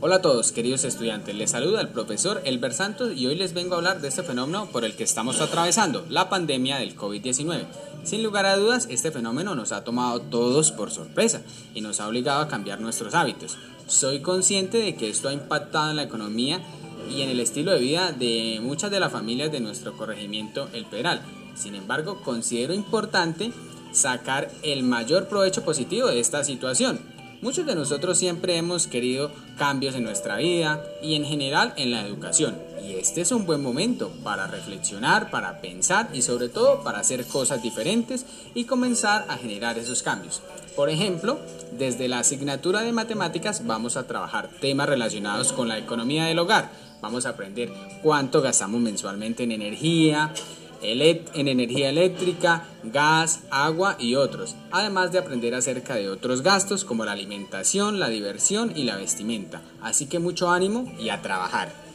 Hola a todos, queridos estudiantes. Les saluda el profesor Elber Santos y hoy les vengo a hablar de este fenómeno por el que estamos atravesando, la pandemia del COVID-19. Sin lugar a dudas, este fenómeno nos ha tomado todos por sorpresa y nos ha obligado a cambiar nuestros hábitos. Soy consciente de que esto ha impactado en la economía y en el estilo de vida de muchas de las familias de nuestro corregimiento El Pedral. Sin embargo, considero importante sacar el mayor provecho positivo de esta situación Muchos de nosotros siempre hemos querido cambios en nuestra vida y en general en la educación. Y este es un buen momento para reflexionar, para pensar y sobre todo para hacer cosas diferentes y comenzar a generar esos cambios. Por ejemplo, desde la asignatura de matemáticas vamos a trabajar temas relacionados con la economía del hogar. Vamos a aprender cuánto gastamos mensualmente en energía, en energía eléctrica, gas, agua y otros, además de aprender acerca de otros gastos como la alimentación, la diversión y la vestimenta. Así que mucho ánimo y a trabajar.